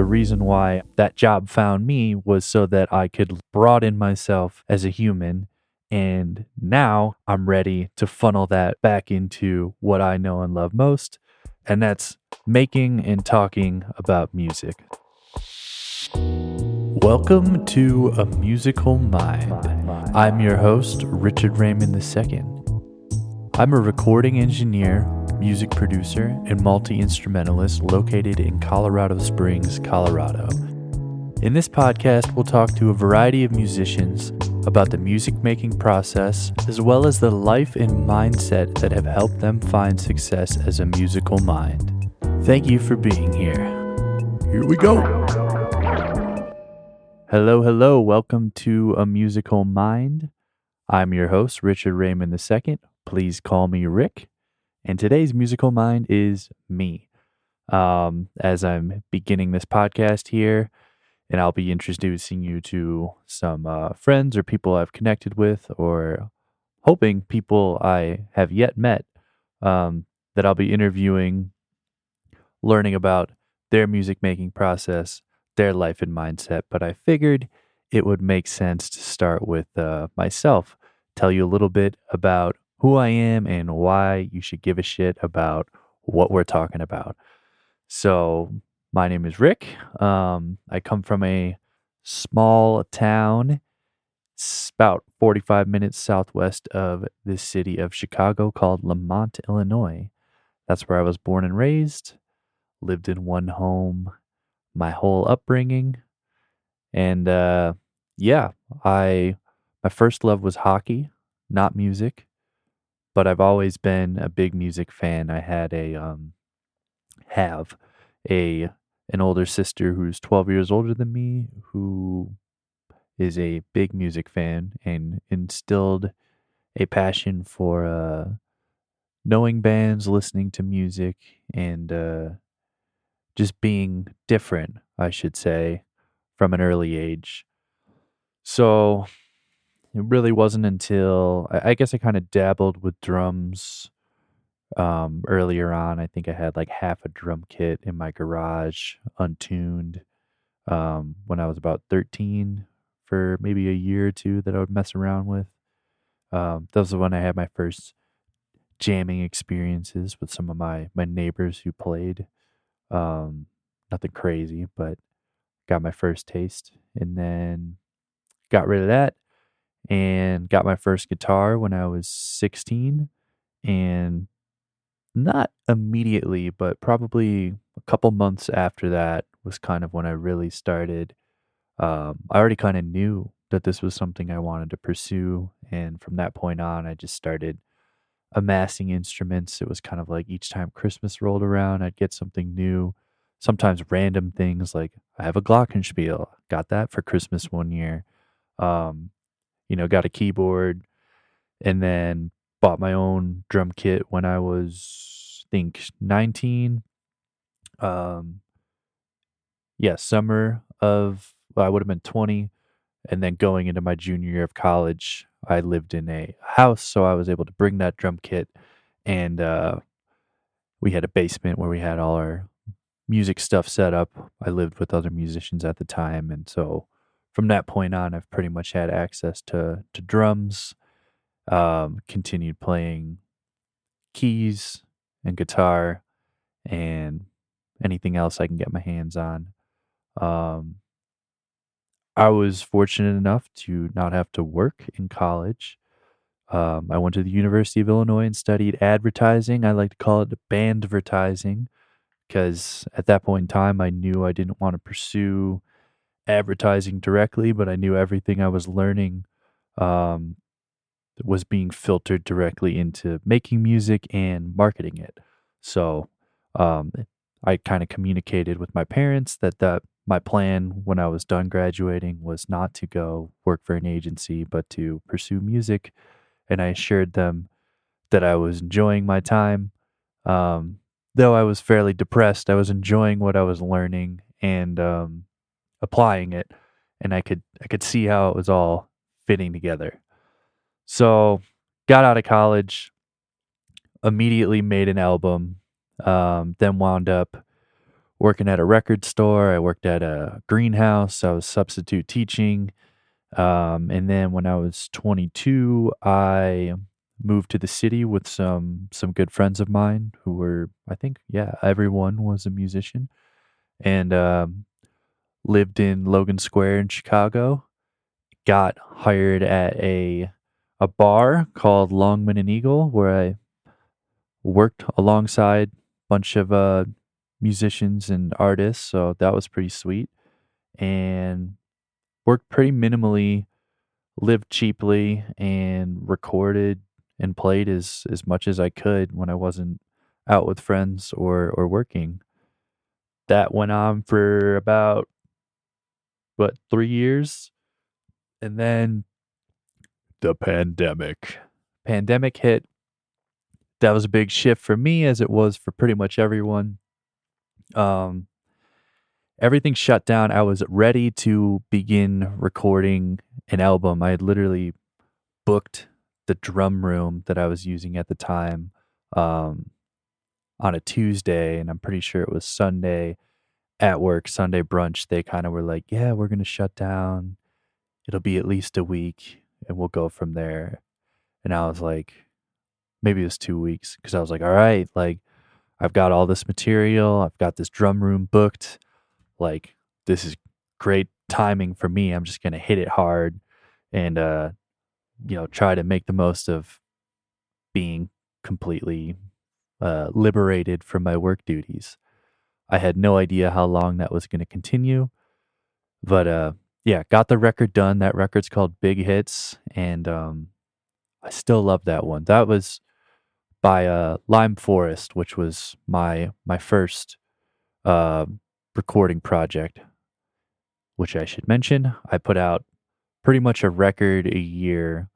The reason why that job found me was so that I could broaden myself as a human. And now I'm ready to funnel that back into what I know and love most, and that's making and talking about music. Welcome to A Musical Mind. I'm your host, Richard Raymond II. I'm a recording engineer, music producer, and multi instrumentalist located in Colorado Springs, Colorado. In this podcast, we'll talk to a variety of musicians about the music making process, as well as the life and mindset that have helped them find success as a musical mind. Thank you for being here. Here we go. Hello, hello. Welcome to A Musical Mind. I'm your host, Richard Raymond II. Please call me Rick. And today's musical mind is me. Um, as I'm beginning this podcast here, and I'll be introducing you to some uh, friends or people I've connected with, or hoping people I have yet met um, that I'll be interviewing, learning about their music making process, their life and mindset. But I figured it would make sense to start with uh, myself, tell you a little bit about who I am and why you should give a shit about what we're talking about. So, my name is Rick. Um, I come from a small town, it's about 45 minutes southwest of the city of Chicago called Lemont, Illinois. That's where I was born and raised, lived in one home my whole upbringing. And uh, yeah, I my first love was hockey, not music but I've always been a big music fan. I had a um have a an older sister who's 12 years older than me who is a big music fan and instilled a passion for uh knowing bands, listening to music and uh just being different, I should say, from an early age. So it really wasn't until I, I guess I kind of dabbled with drums um, earlier on. I think I had like half a drum kit in my garage, untuned, um, when I was about 13 for maybe a year or two that I would mess around with. Um, that was when I had my first jamming experiences with some of my my neighbors who played. Um, nothing crazy, but got my first taste, and then got rid of that and got my first guitar when I was 16 and not immediately but probably a couple months after that was kind of when I really started um, I already kind of knew that this was something I wanted to pursue and from that point on I just started amassing instruments. It was kind of like each time Christmas rolled around I'd get something new sometimes random things like I have a glockenspiel got that for Christmas one year um, you know, got a keyboard and then bought my own drum kit when I was, I think, 19. Um, yeah, summer of, well, I would have been 20. And then going into my junior year of college, I lived in a house. So I was able to bring that drum kit. And uh, we had a basement where we had all our music stuff set up. I lived with other musicians at the time. And so from that point on, I've pretty much had access to to drums. Um, continued playing keys and guitar and anything else I can get my hands on. Um, I was fortunate enough to not have to work in college. Um, I went to the University of Illinois and studied advertising. I like to call it band advertising because at that point in time, I knew I didn't want to pursue advertising directly, but I knew everything I was learning um, was being filtered directly into making music and marketing it. So um, I kind of communicated with my parents that that my plan when I was done graduating was not to go work for an agency, but to pursue music. And I assured them that I was enjoying my time. Um, though I was fairly depressed, I was enjoying what I was learning and um, applying it and I could I could see how it was all fitting together. So got out of college, immediately made an album, um, then wound up working at a record store. I worked at a greenhouse. I was substitute teaching. Um, and then when I was 22, I moved to the city with some some good friends of mine who were, I think, yeah, everyone was a musician, and um, lived in Logan Square in Chicago. Got hired at a a bar called Longman and Eagle, where I worked alongside a bunch of uh, musicians and artists. So that was pretty sweet. And worked pretty minimally, lived cheaply, and recorded and played as, as much as I could when I wasn't out with friends or, or working. That went on for about, what, three years? And then the pandemic. Pandemic hit. That was a big shift for me as it was for pretty much everyone. Um everything shut down. I was ready to begin recording an album. I had literally booked the drum room that I was using at the time um on a Tuesday and I'm pretty sure it was Sunday at work, Sunday brunch, they kind of were like, "Yeah, we're going to shut down. It'll be at least a week and we'll go from there. And I was like, maybe it was two weeks because I was like, all right, like I've got all this material, I've got this drum room booked. Like, this is great timing for me. I'm just going to hit it hard and, uh, you know, try to make the most of being completely uh, liberated from my work duties. I had no idea how long that was going to continue, but uh, yeah, got the record done. That record's called Big Hits, and um, I still love that one. That was by uh, Lime Forest, which was my my first uh, recording project. Which I should mention, I put out pretty much a record a year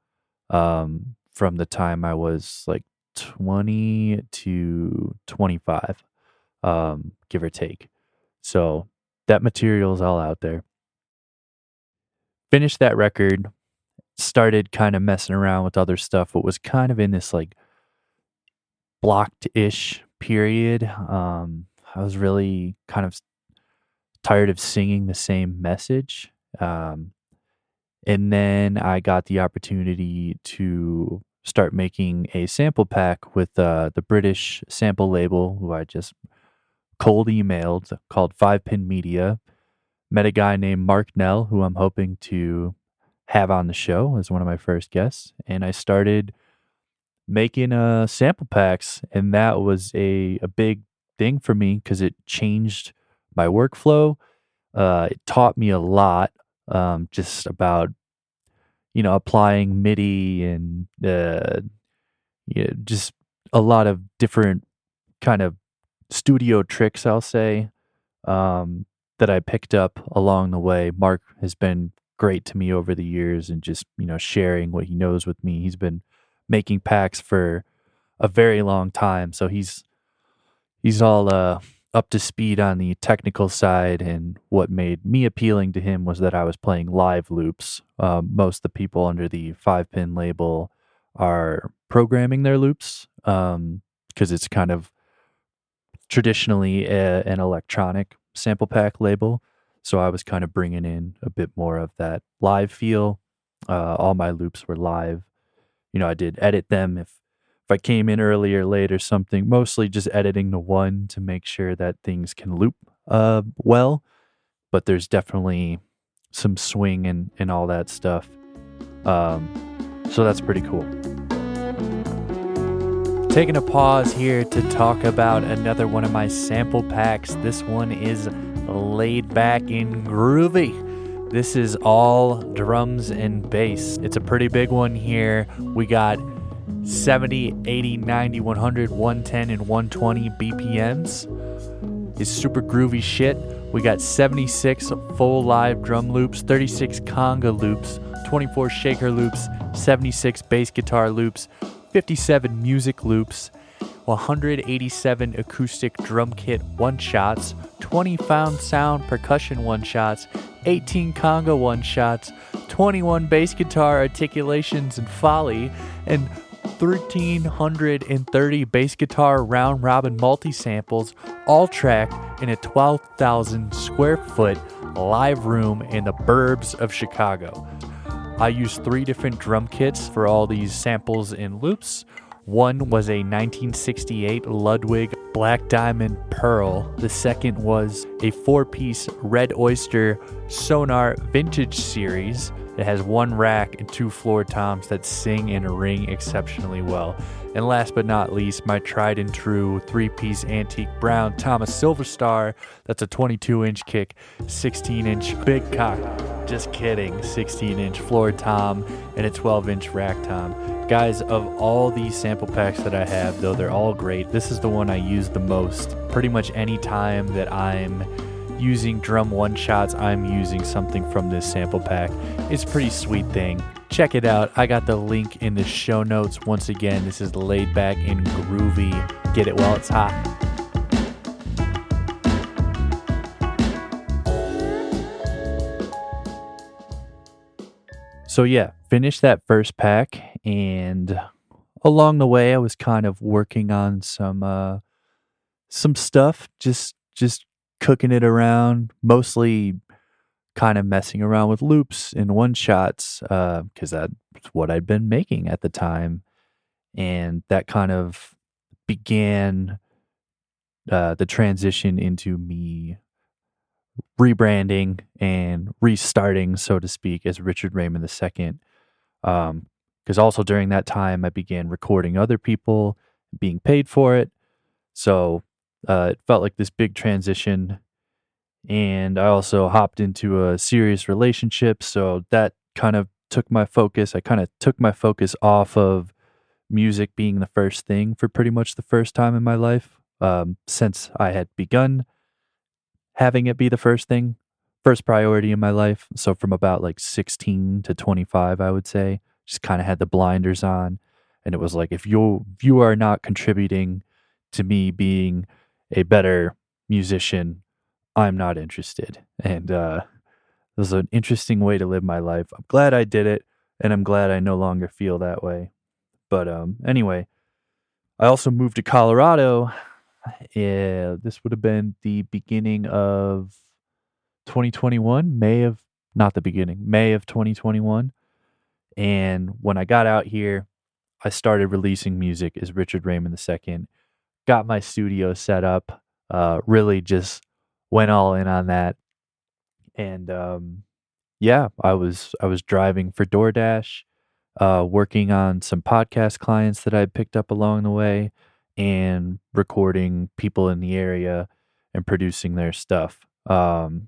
um, from the time I was like twenty to twenty five, um, give or take. So that material is all out there finished that record, started kind of messing around with other stuff, but was kind of in this like blocked ish period. Um, I was really kind of tired of singing the same message. Um, and then I got the opportunity to start making a sample pack with uh, the British sample label, who I just cold emailed, called Five Pin Media met a guy named Mark Nell, who I'm hoping to have on the show as one of my first guests. And I started making uh, sample packs, and that was a, a big thing for me because it changed my workflow. Uh, it taught me a lot um, just about, you know, applying MIDI and uh, you know, just a lot of different kind of studio tricks, I'll say. Um, that I picked up along the way. Mark has been great to me over the years and just, you know, sharing what he knows with me. He's been making packs for a very long time, so he's he's all uh up to speed on the technical side and what made me appealing to him was that I was playing live loops. Um, most of the people under the five pin label are programming their loops because um, it's kind of traditionally a, an electronic sample pack label. So I was kind of bringing in a bit more of that live feel. Uh, all my loops were live. You know, I did edit them if if I came in early or late or something. Mostly just editing the one to make sure that things can loop uh, well. But there's definitely some swing and and all that stuff. Um, so that's pretty cool. Taking a pause here to talk about another one of my sample packs. This one is laid back and groovy. This is all drums and bass. It's a pretty big one here. We got 70, 80, 90, 100, 110, and 120 BPMs. It's super groovy shit. We got 76 full live drum loops, 36 conga loops, 24 shaker loops, 76 bass guitar loops, 57 music loops, 187 acoustic drum kit one shots, 20 found sound percussion one shots, 18 conga one shots, 21 bass guitar articulations and folly, and 1,330 bass guitar round robin multi samples, all tracked in a 12,000 square foot live room in the burbs of Chicago. I used three different drum kits for all these samples and loops. One was a 1968 Ludwig Black Diamond Pearl. The second was a four piece Red Oyster Sonor Vintage Series. It has one rack and two floor toms that sing and ring exceptionally well. And last but not least, my tried and true three piece antique brown Thomas Silver Star. That's a 22 inch kick, 16 inch big cock. Just kidding, 16 inch floor tom and a 12 inch rack tom. Guys, of all these sample packs that I have, though they're all great, this is the one I use the most. Pretty much any time that I'm using drum one shots, I'm using something from this sample pack. It's a pretty sweet thing. Check it out. I got the link in the show notes. Once again, this is laid back and groovy. Get it while it's hot. So, yeah, finished that first pack, and along the way, I was kind of working on some uh, some stuff, just just cooking it around, mostly kind of messing around with loops and one shots because uh, that's what I'd been making at the time. And that kind of began uh, the transition into me rebranding and restarting, so to speak, as Richard Raymond II. Because um, also during that time, I began recording other people, being paid for it. So uh, it felt like this big transition. And I also hopped into a serious relationship. So that kind of took my focus. I kind of took my focus off of music being the first thing for pretty much the first time in my life um, since I had begun having it be the first thing, first priority in my life. So from about like 16 to 25, I would say, just kind of had the blinders on. And it was like, if you you are not contributing to me being a better musician, I'm not interested. And uh, it was an interesting way to live my life. I'm glad I did it, and I'm glad I no longer feel that way. But um, anyway, I also moved to Colorado. Yeah, this would have been the beginning of 2021, May of, not the beginning, May of 2021. And when I got out here, I started releasing music as Richard Raymond II got my studio set up. Uh, really just went all in on that, and um, yeah, I was I was driving for DoorDash, uh, working on some podcast clients that I picked up along the way, and recording people in the area and producing their stuff. Um,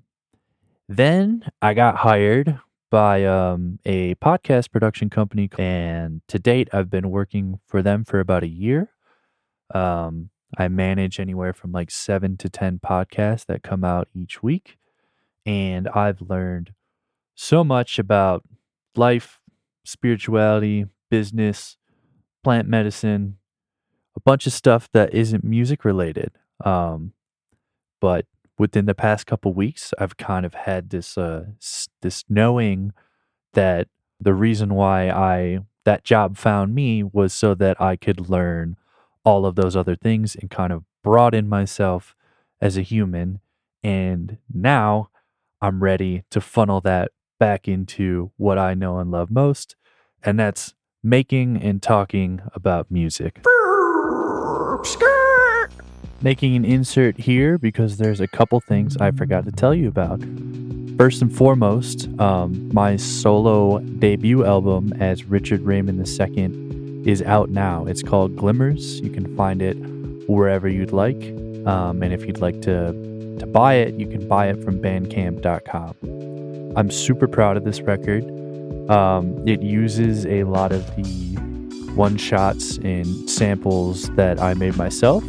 then I got hired by um, a podcast production company, and to date, I've been working for them for about a year. Um, I manage anywhere from like seven to 10 podcasts that come out each week. And I've learned so much about life, spirituality, business, plant medicine, a bunch of stuff that isn't music related. Um, but within the past couple weeks, I've kind of had this uh, this knowing that the reason why I that job found me was so that I could learn all of those other things and kind of broaden myself as a human. And now I'm ready to funnel that back into what I know and love most, and that's making and talking about music. Making an insert here because there's a couple things I forgot to tell you about. First and foremost, um, my solo debut album as Richard Raymond II is out now. It's called Glimmers. You can find it wherever you'd like. Um, and if you'd like to, to buy it, you can buy it from bandcamp.com. I'm super proud of this record. Um, it uses a lot of the one shots and samples that I made myself.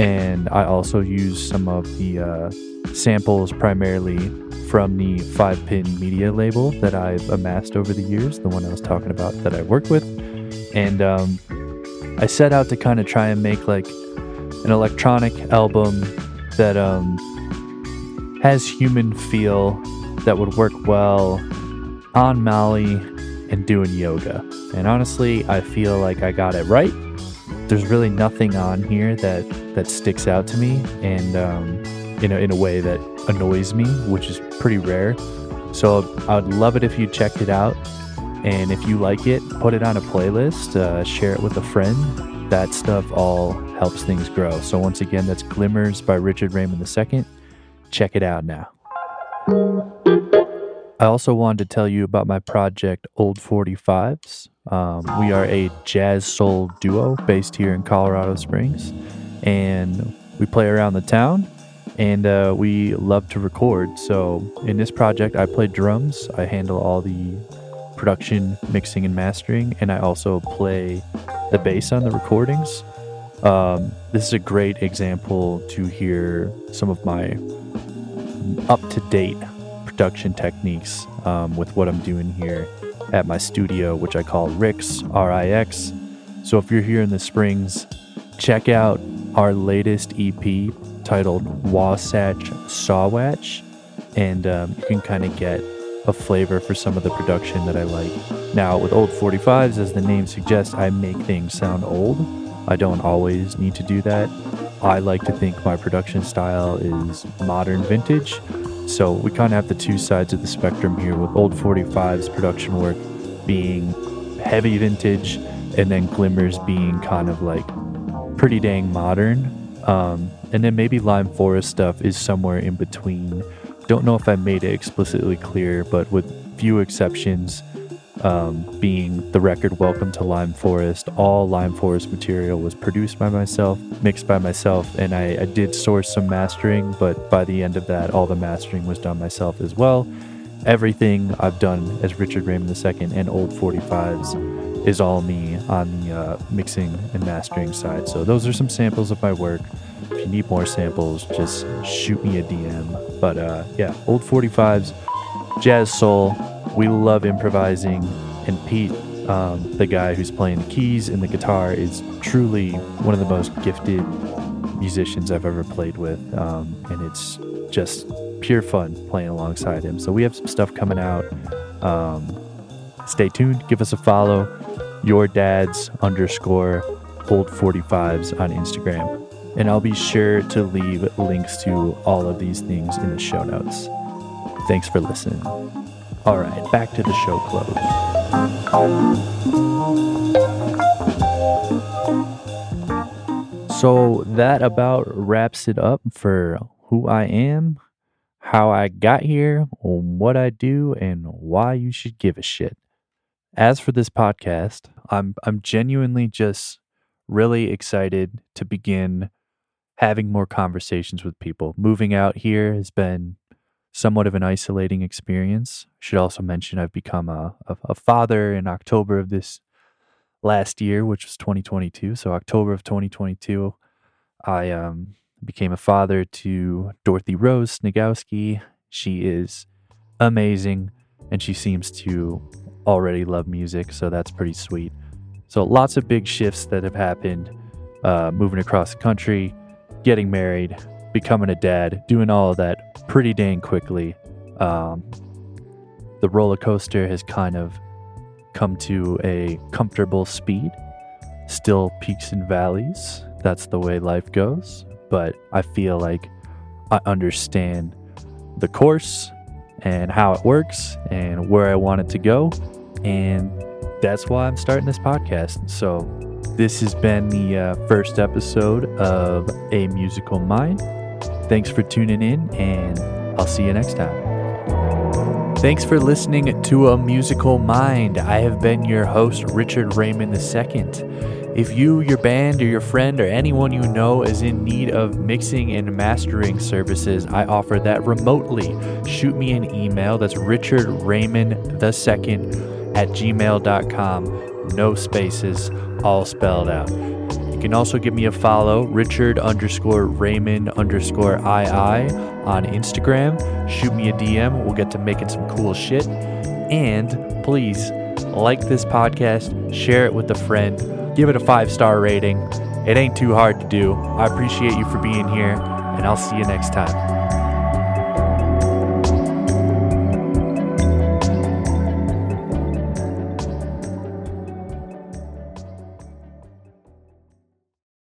And I also use some of the uh, samples primarily from the five pin media label that I've amassed over the years, the one I was talking about that I work with. And um, I set out to kind of try and make like an electronic album that um, has human feel that would work well on Molly and doing yoga. And honestly, I feel like I got it right. There's really nothing on here that that sticks out to me, and um, in a, in a way that annoys me, which is pretty rare. So I would love it if you checked it out. And if you like it, put it on a playlist, uh, share it with a friend. That stuff all helps things grow. So once again, that's Glimmers by Richard Raymond II. Check it out now. I also wanted to tell you about my project, Old 45s. Um, we are a jazz soul duo based here in Colorado Springs, and we play around the town and uh, we love to record. So in this project, I play drums, I handle all the production, mixing, and mastering, and I also play the bass on the recordings. Um, this is a great example to hear some of my up to date production techniques um, with what I'm doing here at my studio, which I call Rix, R I X. So if you're here in the Springs, check out our latest EP titled Wahsatch Sahwatch, and um, you can kind of get a flavor for some of the production that I like. Now, with old 45s, as the name suggests, I make things sound old. I don't always need to do that. I like to think my production style is modern vintage. So we kind of have the two sides of the spectrum here with old 45s production work being heavy vintage and then glimmers being kind of like pretty dang modern. Um, and then maybe Lime Forest stuff is somewhere in between. Don't know if I made it explicitly clear, but with few exceptions, um, being the record Welcome to Lime Forest, all Lime Forest material was produced by myself, mixed by myself, and I, I did source some mastering, but by the end of that, all the mastering was done myself as well. Everything I've done as Richard Raymond II and Old 45s is all me on the uh, mixing and mastering side. So those are some samples of my work. If you need more samples, just shoot me a DM. But uh, yeah, Old 45s, Jazz Soul, we love improvising, and Pete, um, the guy who's playing the keys and the guitar, is truly one of the most gifted musicians I've ever played with, um, and it's just pure fun playing alongside him. So we have some stuff coming out. Um, stay tuned. Give us a follow. Your dad's underscore old 45s on Instagram. And I'll be sure to leave links to all of these things in the show notes. Thanks for listening. All right, back to the show close. So that about wraps it up for who I am, how I got here, what I do, and why you should give a shit. As for this podcast, I'm I'm genuinely just really excited to begin having more conversations with people. Moving out here has been somewhat of an isolating experience. Should also mention I've become a, a, a, father in October of this last year, which was 2022. So October of 2022, I um, became a father to Dorothy Rose Sniegowski. She is amazing, and she seems to already love music, so that's pretty sweet. So lots of big shifts that have happened, uh, moving across the country, getting married, becoming a dad, doing all of that pretty dang quickly. Um, the roller coaster has kind of come to a comfortable speed. Still peaks and valleys. That's the way life goes. But I feel like I understand the course and how it works and where I want it to go. And that's why I'm starting this podcast. So, this has been the uh, first episode of A Musical Mind. Thanks for tuning in, and I'll see you next time. Thanks for listening to A Musical Mind. I have been your host, Richard Raymond II. If you, your band, or your friend, or anyone you know is in need of mixing and mastering services, I offer that remotely. Shoot me an email. That's Richard Raymond II at gmail.com. No spaces, all spelled out You can also give me a follow, Richard underscore Raymond underscore II on Instagram. Shoot me a DM. We'll get to making some cool shit. And please like this podcast, share it with a friend, give it a five star rating. It ain't too hard to do. I appreciate you for being here, and I'll see you next time.